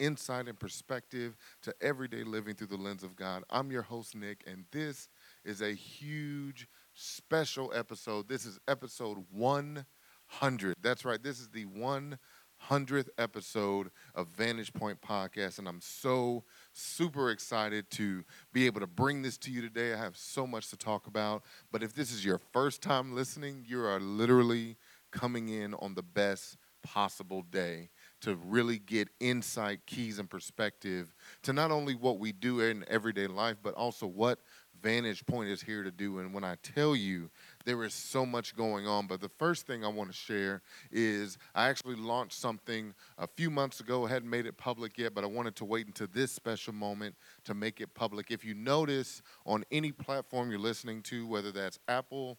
insight, and perspective to everyday living through the lens of God. I'm your host, Nick, and this is a huge special episode. This is episode 100. That's right, this is the 100th episode of Vantage Point Podcast, and I'm so super excited to be able to bring this to you today. I have so much to talk about, but if this is your first time listening, you are literally coming in on the best possible day to really get insight, keys, and perspective to not only what we do in everyday life, but also what Vantage Point is here to do. And when I tell you there is so much going on, but the first thing I want to share is I actually launched something a few months ago. I hadn't made it public yet, but I wanted to wait until this special moment to make it public. If you notice on any platform you're listening to, whether that's Apple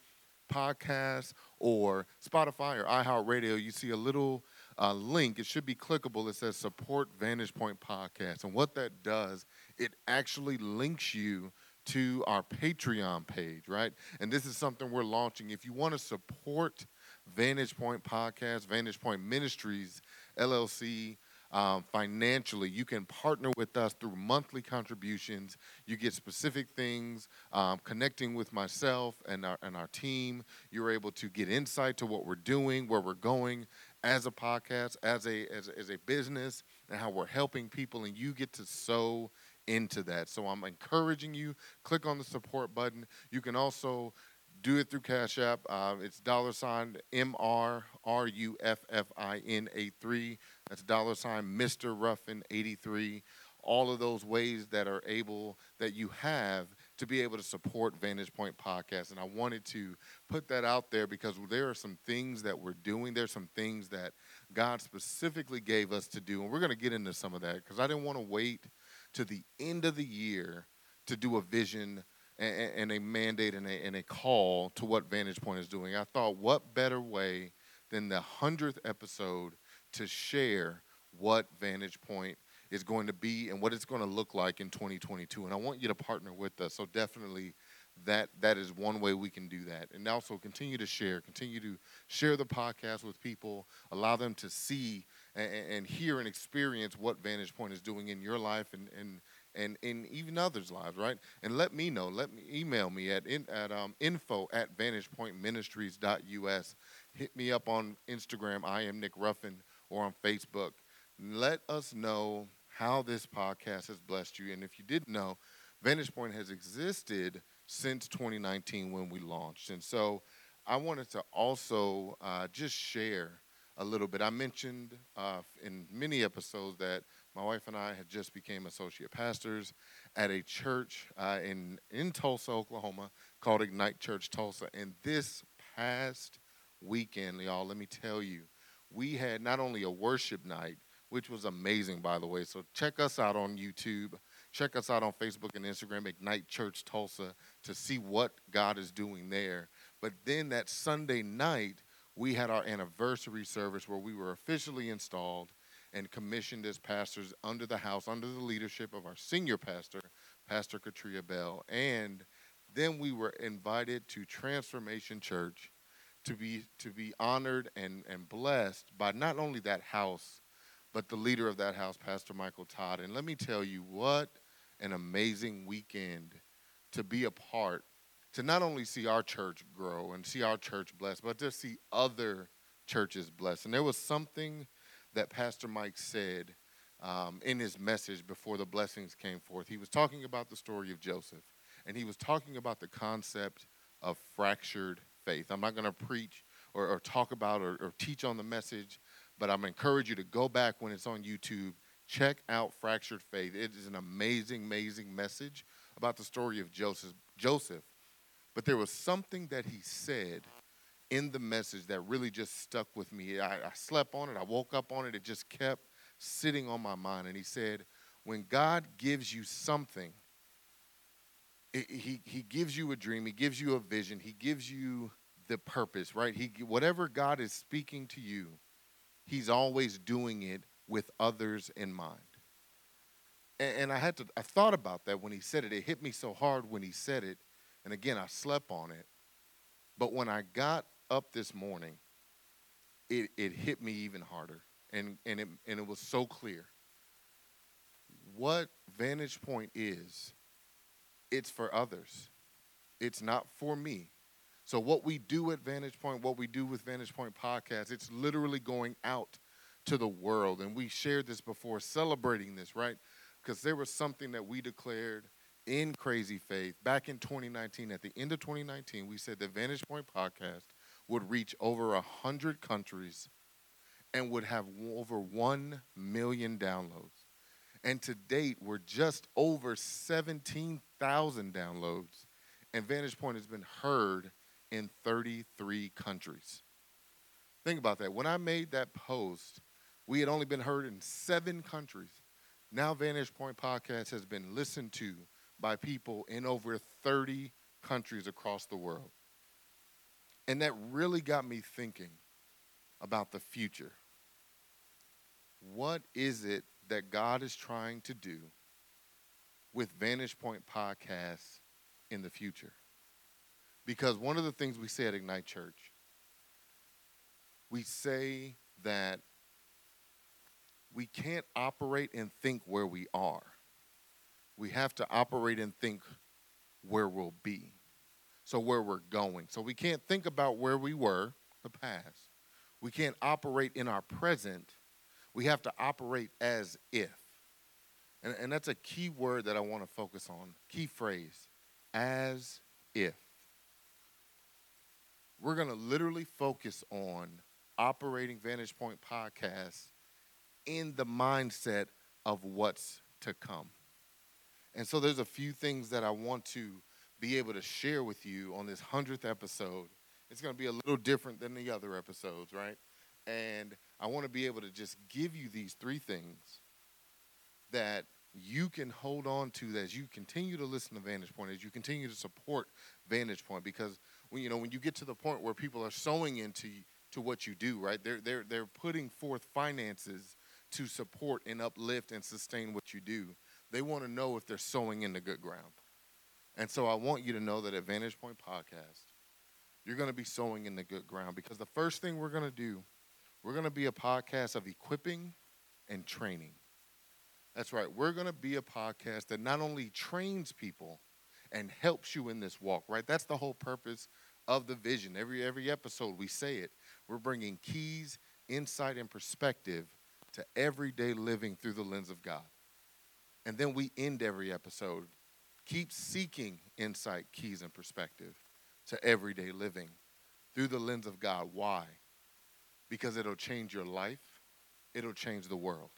Podcasts or Spotify or iHeartRadio, you see a little uh, link. It should be clickable. It says support Vantage Point Podcast. And what that does, it actually links you to our Patreon page, right? And this is something we're launching. If you want to support Vantage Point Podcast, Vantage Point Ministries, LLC, um, financially, you can partner with us through monthly contributions. You get specific things, um, connecting with myself and our, and our team. You're able to get insight to what we're doing, where we're going as a podcast, as a, as, as a business, and how we're helping people, and you get to sow into that. So I'm encouraging you, click on the support button. You can also do it through Cash App. Uh, it's dollar sign M R R U F F I N A 3. That's dollar sign Mr. Ruffin 83. All of those ways that are able, that you have to be able to support Vantage Point Podcast. And I wanted to put that out there because there are some things that we're doing. There's some things that God specifically gave us to do. And we're going to get into some of that because I didn't want to wait to the end of the year to do a vision and, and a mandate and a, and a call to what Vantage Point is doing. I thought, what better way than the 100th episode to share what Vantage Point is going to be and what it's going to look like in 2022. And I want you to partner with us. So definitely that that is one way we can do that. And also continue to share, continue to share the podcast with people, allow them to see and, and hear and experience what Vantage Point is doing in your life and and and in even others' lives, right? And let me know. Let me email me at in, at um, info at vantagepointministries.us. Hit me up on Instagram. I am Nick Ruffin, or on Facebook. Let us know how this podcast has blessed you. And if you didn't know, Vantage Point has existed since 2019 when we launched. And so I wanted to also uh, just share a little bit. I mentioned uh, in many episodes that my wife and I had just became associate pastors at a church uh, in in Tulsa, Oklahoma, called Ignite Church Tulsa. And this past weekend, y'all, let me tell you, we had not only a worship night, which was amazing, by the way. So check us out on YouTube. Check us out on Facebook and Instagram, Ignite Church Tulsa, to see what God is doing there. But then that Sunday night, we had our anniversary service where we were officially installed and commissioned as pastors under the house, under the leadership of our senior pastor, Pastor Katria Bell. And then we were invited to Transformation Church to be to be honored and, and blessed by not only that house, but the leader of that house, Pastor Michael Todd. And let me tell you what an amazing weekend to be a part to not only see our church grow and see our church blessed, but to see other churches blessed. And there was something that Pastor Mike said um, in his message before the blessings came forth. He was talking about the story of Joseph, and he was talking about the concept of fractured faith. I'm not going to preach or, or, talk about or, or teach on the message, but I'm encourage you to go back when it's on YouTube. Check out Fractured Faith. It is an amazing, amazing message about the story of Joseph. Joseph but there was something that he said in the message that really just stuck with me. I, I, slept on it, I woke up on it, it just kept sitting on my mind. And he said, When God gives you something, it, he, he gives you a dream, he gives you a vision, he gives you the purpose, right? He, whatever God is speaking to you, he's always doing it with others in mind. And, and I had to, I thought about that when he said it. It hit me so hard when he said it and again, I slept on it. But when I got up this morning, it, it hit me even harder. And, and, it, and it was so clear. What Vantage Point is, it's for others, it's not for me. So, what we do at Vantage Point, what we do with Vantage Point Podcast, it's literally going out to the world. And we shared this before, celebrating this, right? Because there was something that we declared in Crazy Faith back in 2019. At the end of 2019, we said the Vantage Point Podcast would reach over 100 countries and would have over 1 million downloads. And to date, we're just over 17,000 downloads. And Vantage Point has been heard in 33 countries. Think about that. When I made that post, we had only been heard in seven countries. Now, Vantage Point Podcast has been listened to by people in over 30 countries across the world. And that really got me thinking about the future. What is it that God is trying to do with Vantage Point Podcasts in the future? Because one of the things we say at Ignite Church, we say that we can't operate and think where we are. We have to operate and think where we'll be. So, where we're going. So, we can't think about where we were, the past. We can't operate in our present. We have to operate as if. And, and that's a key word that I want to focus on, key phrase, as if. We're going to literally focus on operating Vantage Point Podcast in the mindset of what's to come. And so there's a few things that I want to be able to share with you on this 100th episode. It's going to be a little different than the other episodes, right? And I want to be able to just give you these three things that you can hold on to as you continue to listen to Vantage Point, as you continue to support Vantage Point, because you know when you get to the point where people are sowing into to what you do, right? They're they're they're putting forth finances to support and uplift and sustain what you do. They want to know if they're sowing into good ground. And so I want you to know that at Vantage Point Podcast, you're going to be sowing in the good ground because the first thing we're going to do, we're going to be a podcast of equipping and training. That's right. We're going to be a podcast that not only trains people and helps you in this walk, right? That's the whole purpose of the vision. Every every episode we say it. We're bringing keys, insight and perspective to everyday living through the lens of God. And then we end every episode. Keep seeking insight, keys, and perspective to everyday living through the lens of God. Why? Because it'll change your life, it'll change the world.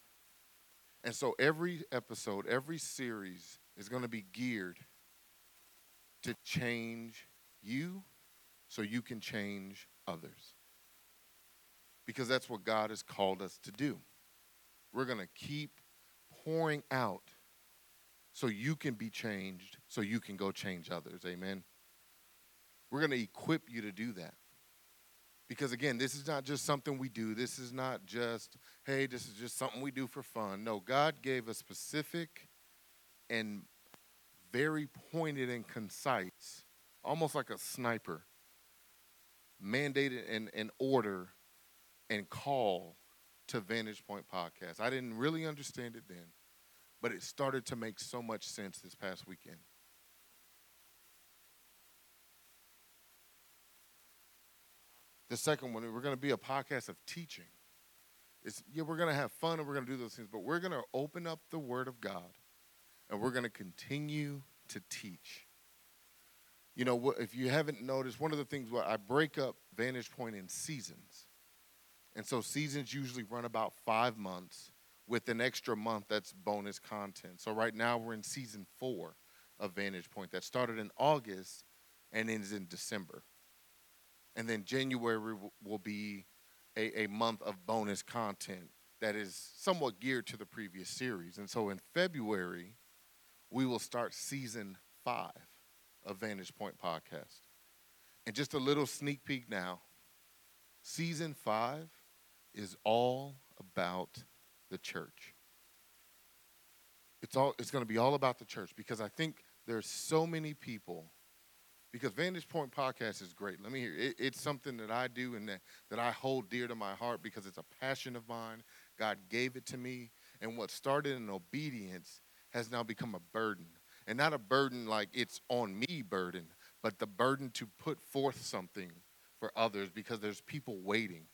And so every episode, every series is going to be geared to change you so you can change others. Because that's what God has called us to do. We're going to keep pouring out so you can be changed, so you can go change others. Amen. We're going to equip you to do that. Because again, this is not just something we do. This is not just, hey, this is just something we do for fun. No, God gave a specific and very pointed and concise, almost like a sniper, mandated and, an order and call to Vantage Point Podcast. I didn't really understand it then, but it started to make so much sense this past weekend. The second one, we're going to be a podcast of teaching. It's, yeah, we're going to have fun and we're going to do those things, but we're going to open up the Word of God and we're going to continue to teach. You know, if you haven't noticed, one of the things where I break up Vantage Point in seasons. And so seasons usually run about five months with an extra month that's bonus content. So right now we're in season four of Vantage Point that started in August and ends in December. And then January will be a, a month of bonus content that is somewhat geared to the previous series. And so in February, we will start season five of Vantage Point Podcast. And just a little sneak peek now season five is all about the church. It's all it's going to be all about the church because I think there's so many people because Vantage Point Podcast is great. Let me hear it, it's something that I do and that, that I hold dear to my heart because it's a passion of mine. God gave it to me. And what started in obedience has now become a burden. And not a burden like it's on me burden, but the burden to put forth something for others because there's people waiting.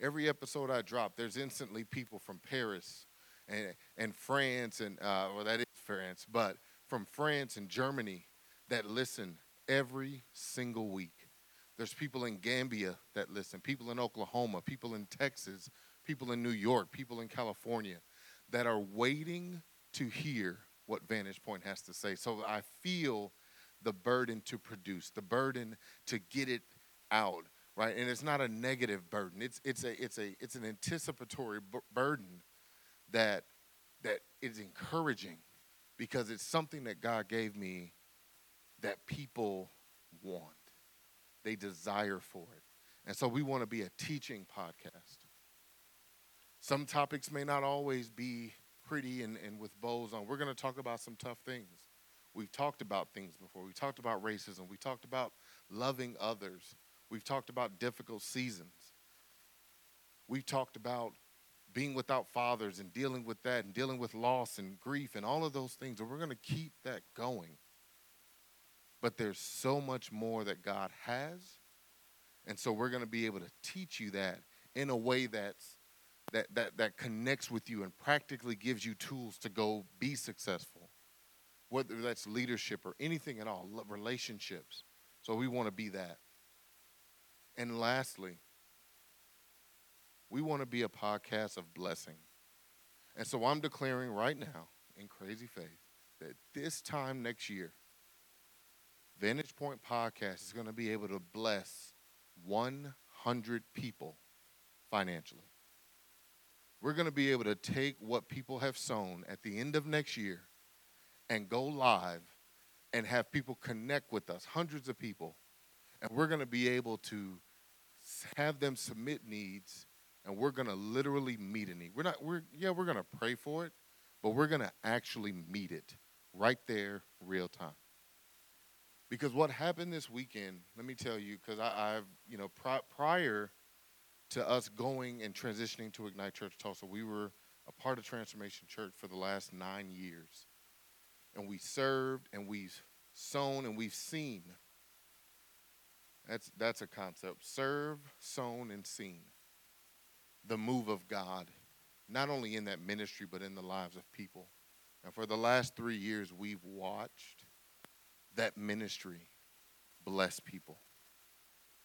Every episode I drop, there's instantly people from Paris and, and France, and uh, well, that is France, but from France and Germany that listen every single week. There's people in Gambia that listen, people in Oklahoma, people in Texas, people in New York, people in California that are waiting to hear what Vantage Point has to say. So I feel the burden to produce, the burden to get it out, right? And it's not a negative burden. It's it's a it's a it's an anticipatory b- burden that that is encouraging because it's something that God gave me that people want. They desire for it. And so we want to be a teaching podcast. Some topics may not always be pretty and, and with bows on. We're going to talk about some tough things. We've talked about things before. We talked about racism. We talked about loving others. We've talked about difficult seasons. We've talked about being without fathers and dealing with that and dealing with loss and grief and all of those things. And we're going to keep that going. But there's so much more that God has. And so we're going to be able to teach you that in a way that's that, that, that connects with you and practically gives you tools to go be successful, whether that's leadership or anything at all, relationships. So we want to be that. And lastly, we want to be a podcast of blessing. And so I'm declaring right now in crazy faith that this time next year, Vantage Point Podcast is going to be able to bless 100 people financially we're going to be able to take what people have sown at the end of next year and go live and have people connect with us, hundreds of people. And we're going to be able to have them submit needs and we're going to literally meet a need. We're not we're yeah, we're going to pray for it, but we're going to actually meet it right there real time. Because what happened this weekend, let me tell you, because I've, you know, pri- prior to us going and transitioning to Ignite Church Tulsa. We were a part of Transformation Church for the last nine years. And we served and we've sown and we've seen. That's, that's a concept. Serve, sown, and seen the move of God, not only in that ministry, but in the lives of people. And for the last three years, we've watched that ministry bless people.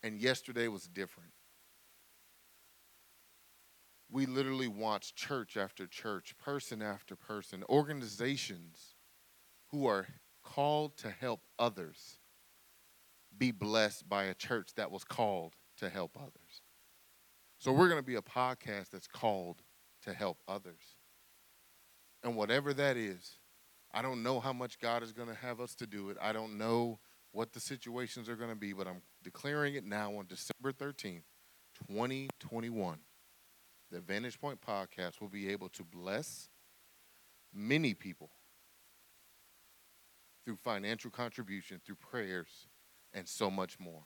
And yesterday was different we literally watch church after church, person after person, organizations who are called to help others be blessed by a church that was called to help others. So we're going to be a podcast that's called to help others. And whatever that is, I don't know how much God is going to have us to do it. I don't know what the situations are going to be, but I'm declaring it now on December 13th, 2021 the Vantage Point podcast will be able to bless many people through financial contribution, through prayers, and so much more.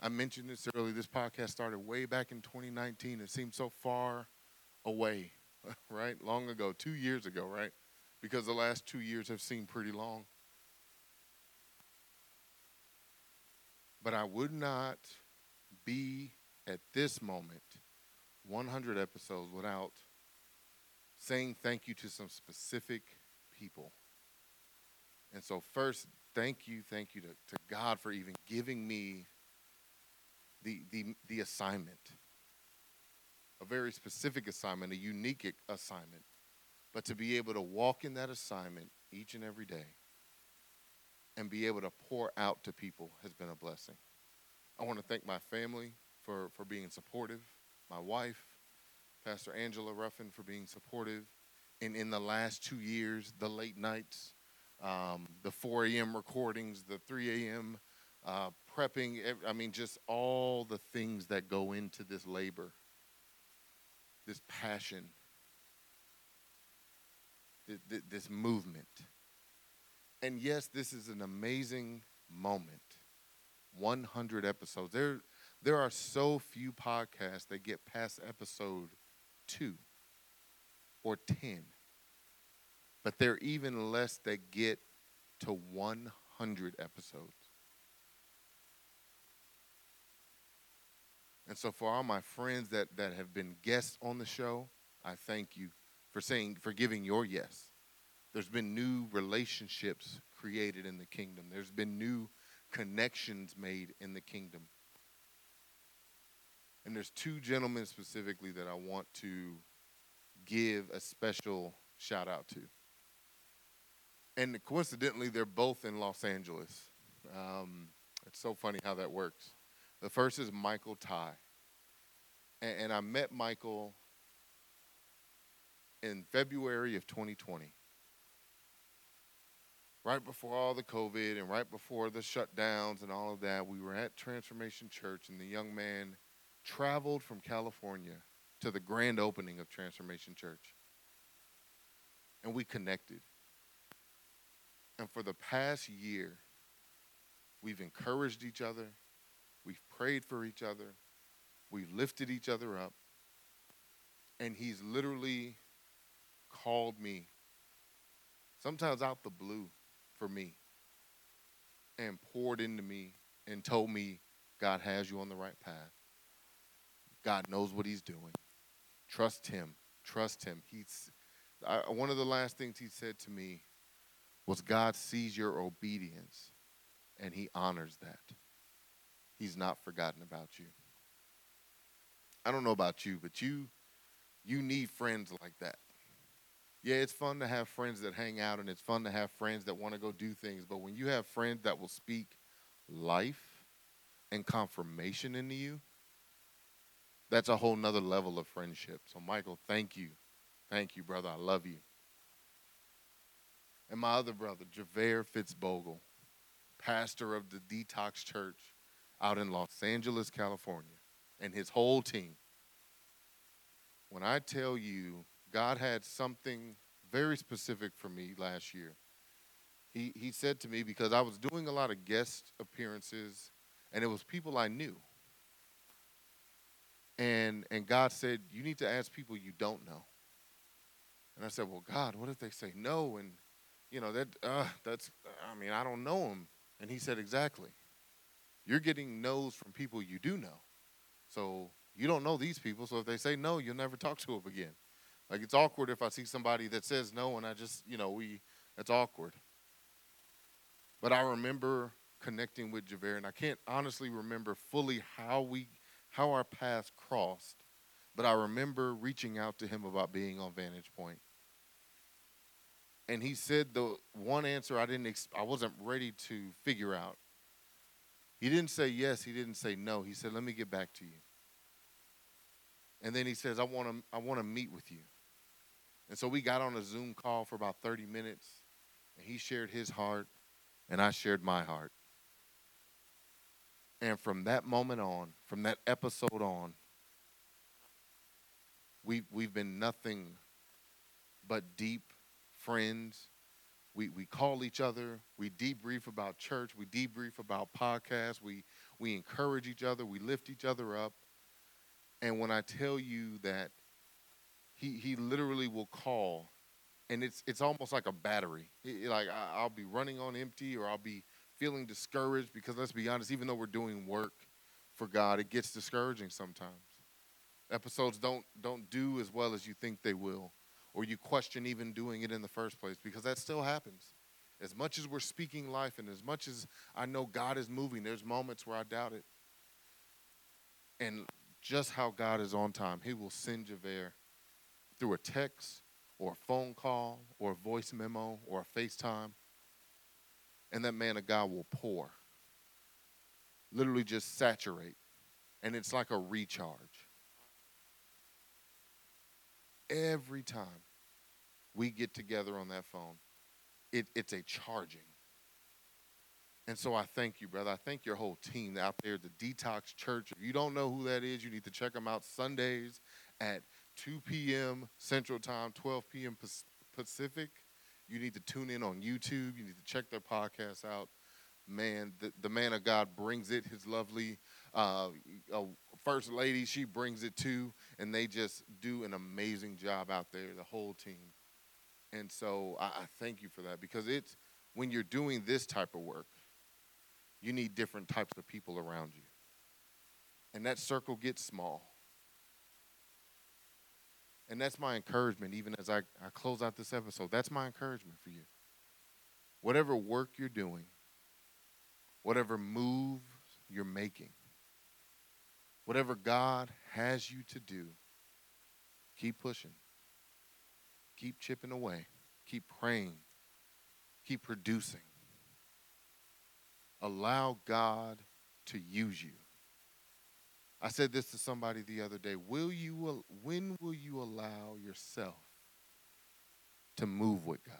I mentioned this earlier. This podcast started way back in 2019. It seems so far away, right? Long ago, two years ago, right? Because the last two years have seemed pretty long. But I would not be at this moment 100 episodes without saying thank you to some specific people. And so, first, thank you, thank you to, to God for even giving me the, the, the assignment, a very specific assignment, a unique assignment, but to be able to walk in that assignment each and every day and be able to pour out to people has been a blessing. I want to thank my family for, for being supportive, my wife, Pastor Angela Ruffin, for being supportive. And in the last two years, the late nights, um, the 4 a.m. recordings, the 3 a.m. Uh, prepping, I mean, just all the things that go into this labor, this passion, this movement And yes, this is an amazing moment. 100 episodes. There, there are so few podcasts that get past episode two or 10. But there are even less that get to 100 episodes. And so for all my friends that, that have been guests on the show, I thank you for saying for giving your yes. There's been new relationships created in the kingdom. There's been new connections made in the kingdom. And there's two gentlemen specifically that I want to give a special shout out to. And coincidentally, they're both in Los Angeles. Um, it's so funny how that works. The first is Michael Ty. And, and I met Michael in February of 2020. Right before all the COVID and right before the shutdowns and all of that, we were at Transformation Church, and the young man traveled from California to the grand opening of Transformation Church. And we connected. And for the past year, we've encouraged each other, we've prayed for each other, we've lifted each other up. And he's literally called me, sometimes out the blue for me, and poured into me and told me God has you on the right path. God knows what he's doing. Trust him. Trust him. He's I, one of the last things he said to me was God sees your obedience and he honors that. He's not forgotten about you. I don't know about you, but you you need friends like that. Yeah, it's fun to have friends that hang out and it's fun to have friends that want to go do things, but when you have friends that will speak life and confirmation into you, that's a whole nother level of friendship. So, Michael, thank you. Thank you, brother. I love you. And my other brother, Javere Fitzbogle, pastor of the Detox Church out in Los Angeles, California, and his whole team. When I tell you, God had something very specific for me last year. He, he said to me, because I was doing a lot of guest appearances, and it was people I knew. And, and God said, You need to ask people you don't know. And I said, Well, God, what if they say no? And, you know, that, uh, that's, I mean, I don't know them. And He said, Exactly. You're getting no's from people you do know. So you don't know these people. So if they say no, you'll never talk to them again. Like it's awkward if I see somebody that says no and I just, you know, we, that's awkward. But I remember connecting with Javere, and I can't honestly remember fully how we how our paths crossed, but I remember reaching out to him about being on Vantage Point. And he said the one answer I didn't I wasn't ready to figure out. He didn't say yes, he didn't say no. He said, "Let me get back to you." And then he says, "I want to I want to meet with you." And so we got on a Zoom call for about 30 minutes, and he shared his heart, and I shared my heart. And from that moment on, from that episode on, we, we've been nothing but deep friends. We, we call each other. We debrief about church. We debrief about podcasts. We, we encourage each other. We lift each other up. And when I tell you that he, he literally will call, and it's, it's almost like a battery. He, like I'll be running on empty or I'll be feeling discouraged because let's be honest, even though we're doing work for God, it gets discouraging sometimes. Episodes don't don't do as well as you think they will, or you question even doing it in the first place because that still happens. As much as we're speaking life and as much as I know God is moving, there's moments where I doubt it. And just how God is on time, He will send Javere through a text or a phone call or a voice memo or a FaceTime and that man of God will pour. Literally just saturate. And it's like a recharge. Every time we get together on that phone, it, it's a charging. And so I thank you, brother. I thank your whole team out there, the Detox Church. If you don't know who that is, you need to check them out Sundays at 2 p.m. Central Time, 12 p.m. Pacific You need to tune in on YouTube. You need to check their podcast out. Man, the, the man of God brings it. His lovely uh, uh, first lady, she brings it too. And they just do an amazing job out there, the whole team. And so I, I thank you for that because it's when you're doing this type of work, you need different types of people around you. And that circle gets small. And that's my encouragement, even as I, I close out this episode. That's my encouragement for you. Whatever work you're doing, whatever move you're making, whatever God has you to do, keep pushing, keep chipping away, keep praying, keep producing. Allow God to use you. I said this to somebody the other day. Will you when will you allow yourself to move with God?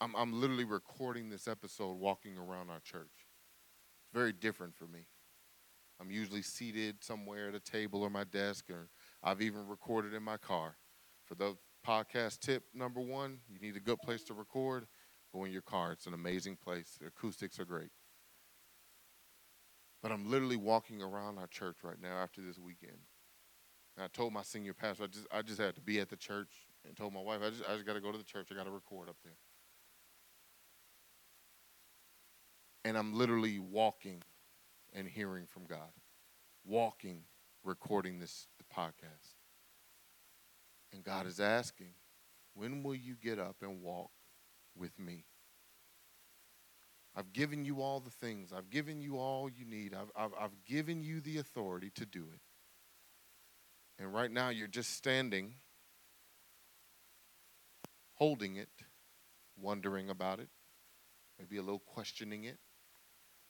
I'm I'm literally recording this episode walking around our church. It's very different for me. I'm usually seated somewhere at a table or my desk or I've even recorded in my car. For the podcast tip number 1, you need a good place to record, go in your car. It's an amazing place. The acoustics are great. But I'm literally walking around our church right now after this weekend. And I told my senior pastor, I just I just had to be at the church and told my wife, I just I just gotta go to the church. I gotta record up there. And I'm literally walking and hearing from God. Walking, recording this the podcast. And God is asking, when will you get up and walk with me? I've given you all the things. I've given you all you need. I've, I've, I've given you the authority to do it. And right now, you're just standing, holding it, wondering about it, maybe a little questioning it.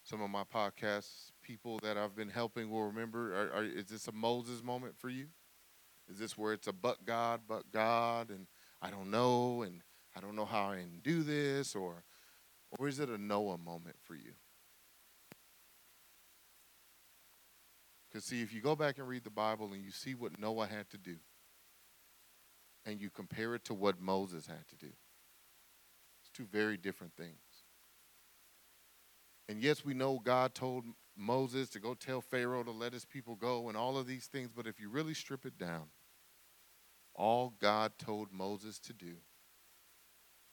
Some of my podcast people that I've been helping will remember are, are, is this a Moses moment for you? Is this where it's a but God, but God, and I don't know, and I don't know how I can do this, or or is it a Noah moment for you? Because, see, if you go back and read the Bible and you see what Noah had to do, and you compare it to what Moses had to do, it's two very different things. And yes, we know God told Moses to go tell Pharaoh to let his people go and all of these things, but if you really strip it down, all God told Moses to do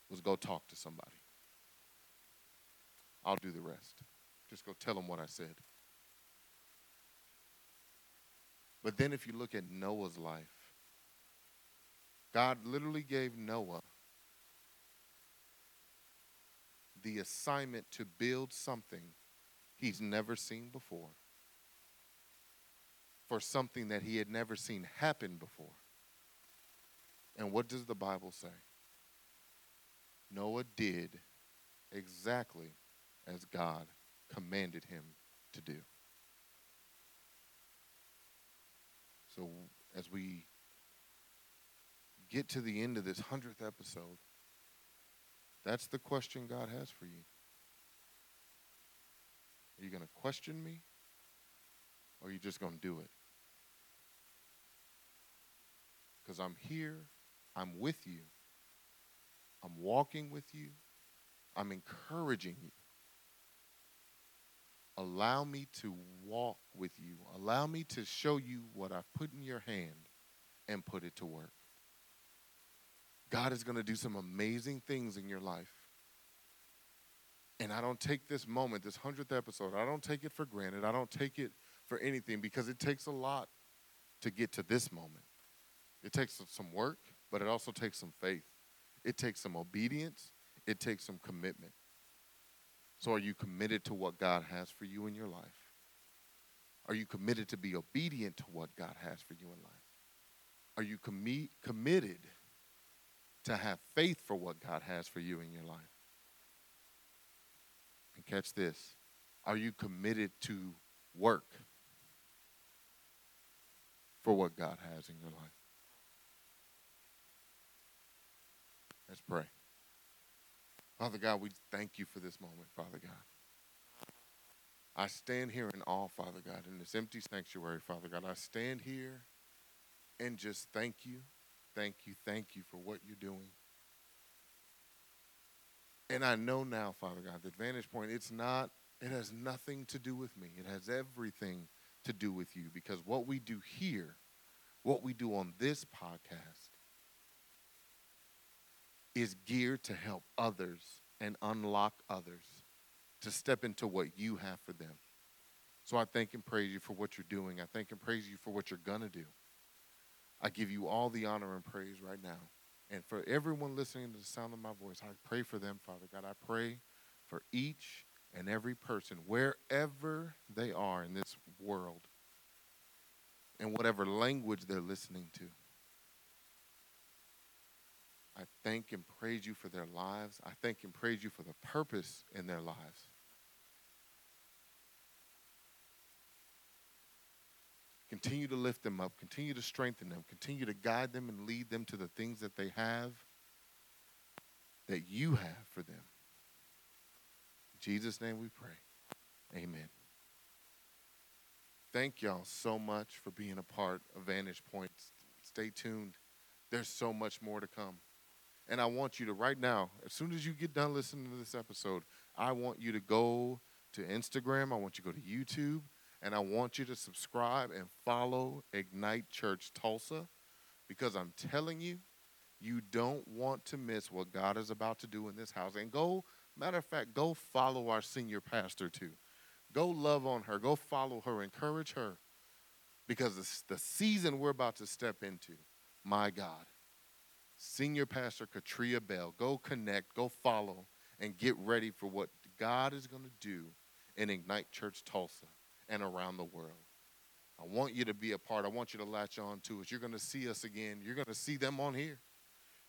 was go talk to somebody. I'll do the rest. Just go tell them what I said. But then if you look at Noah's life, God literally gave Noah the assignment to build something he's never seen before for something that he had never seen happen before. And what does the Bible say? Noah did exactly as God commanded him to do. So, as we get to the end of this 100th episode, that's the question God has for you. Are you going to question me? Or are you just going to do it? Because I'm here, I'm with you, I'm walking with you, I'm encouraging you. Allow me to walk with you. Allow me to show you what I've put in your hand and put it to work. God is going to do some amazing things in your life. And I don't take this moment, this 100th episode, I don't take it for granted. I don't take it for anything because it takes a lot to get to this moment. It takes some work, but it also takes some faith. It takes some obedience, it takes some commitment. So, are you committed to what God has for you in your life? Are you committed to be obedient to what God has for you in life? Are you com- committed to have faith for what God has for you in your life? And catch this are you committed to work for what God has in your life? Let's pray. Father God, we thank you for this moment, Father God. I stand here in awe, Father God, in this empty sanctuary, Father God. I stand here and just thank you, thank you, thank you for what you're doing. And I know now, Father God, that Vantage Point, it's not, it has nothing to do with me. It has everything to do with you because what we do here, what we do on this podcast, is geared to help others and unlock others to step into what you have for them. So I thank and praise you for what you're doing. I thank and praise you for what you're going to do. I give you all the honor and praise right now. And for everyone listening to the sound of my voice, I pray for them, Father God. I pray for each and every person, wherever they are in this world, and whatever language they're listening to. I thank and praise you for their lives. I thank and praise you for the purpose in their lives. Continue to lift them up, continue to strengthen them, continue to guide them and lead them to the things that they have, that you have for them. In Jesus' name we pray. Amen. Thank y'all so much for being a part of Vantage Point. Stay tuned. There's so much more to come. And I want you to, right now, as soon as you get done listening to this episode, I want you to go to Instagram. I want you to go to YouTube. And I want you to subscribe and follow Ignite Church Tulsa because I'm telling you, you don't want to miss what God is about to do in this house. And go, matter of fact, go follow our senior pastor too. Go love on her, go follow her, encourage her because the season we're about to step into, my God. Senior Pastor Katria Bell. Go connect, go follow, and get ready for what God is going to do in Ignite Church Tulsa and around the world. I want you to be a part. I want you to latch on to us. You're going to see us again. You're going to see them on here.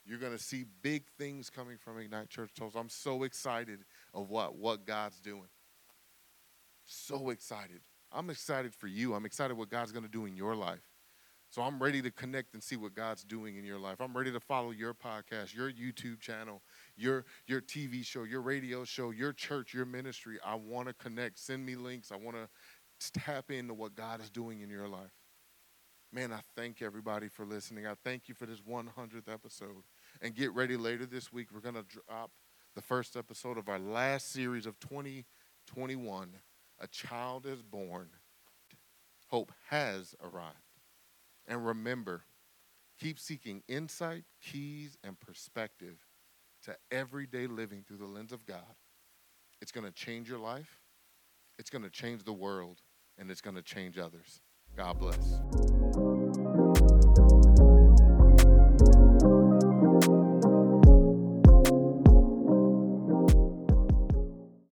You're going to see big things coming from Ignite Church Tulsa. I'm so excited of what, what God's doing. So excited. I'm excited for you. I'm excited what God's going to do in your life. So I'm ready to connect and see what God's doing in your life. I'm ready to follow your podcast, your YouTube channel, your your TV show, your radio show, your church, your ministry. I want to connect. Send me links. I want to tap into what God is doing in your life. Man, I thank everybody for listening. I thank you for this 100th episode. And get ready later this week. We're going to drop the first episode of our last series of 2021. A child is born. Hope has arrived. And remember, keep seeking insight, keys, and perspective to everyday living through the lens of God. It's going to change your life, it's going to change the world, and it's going to change others. God bless.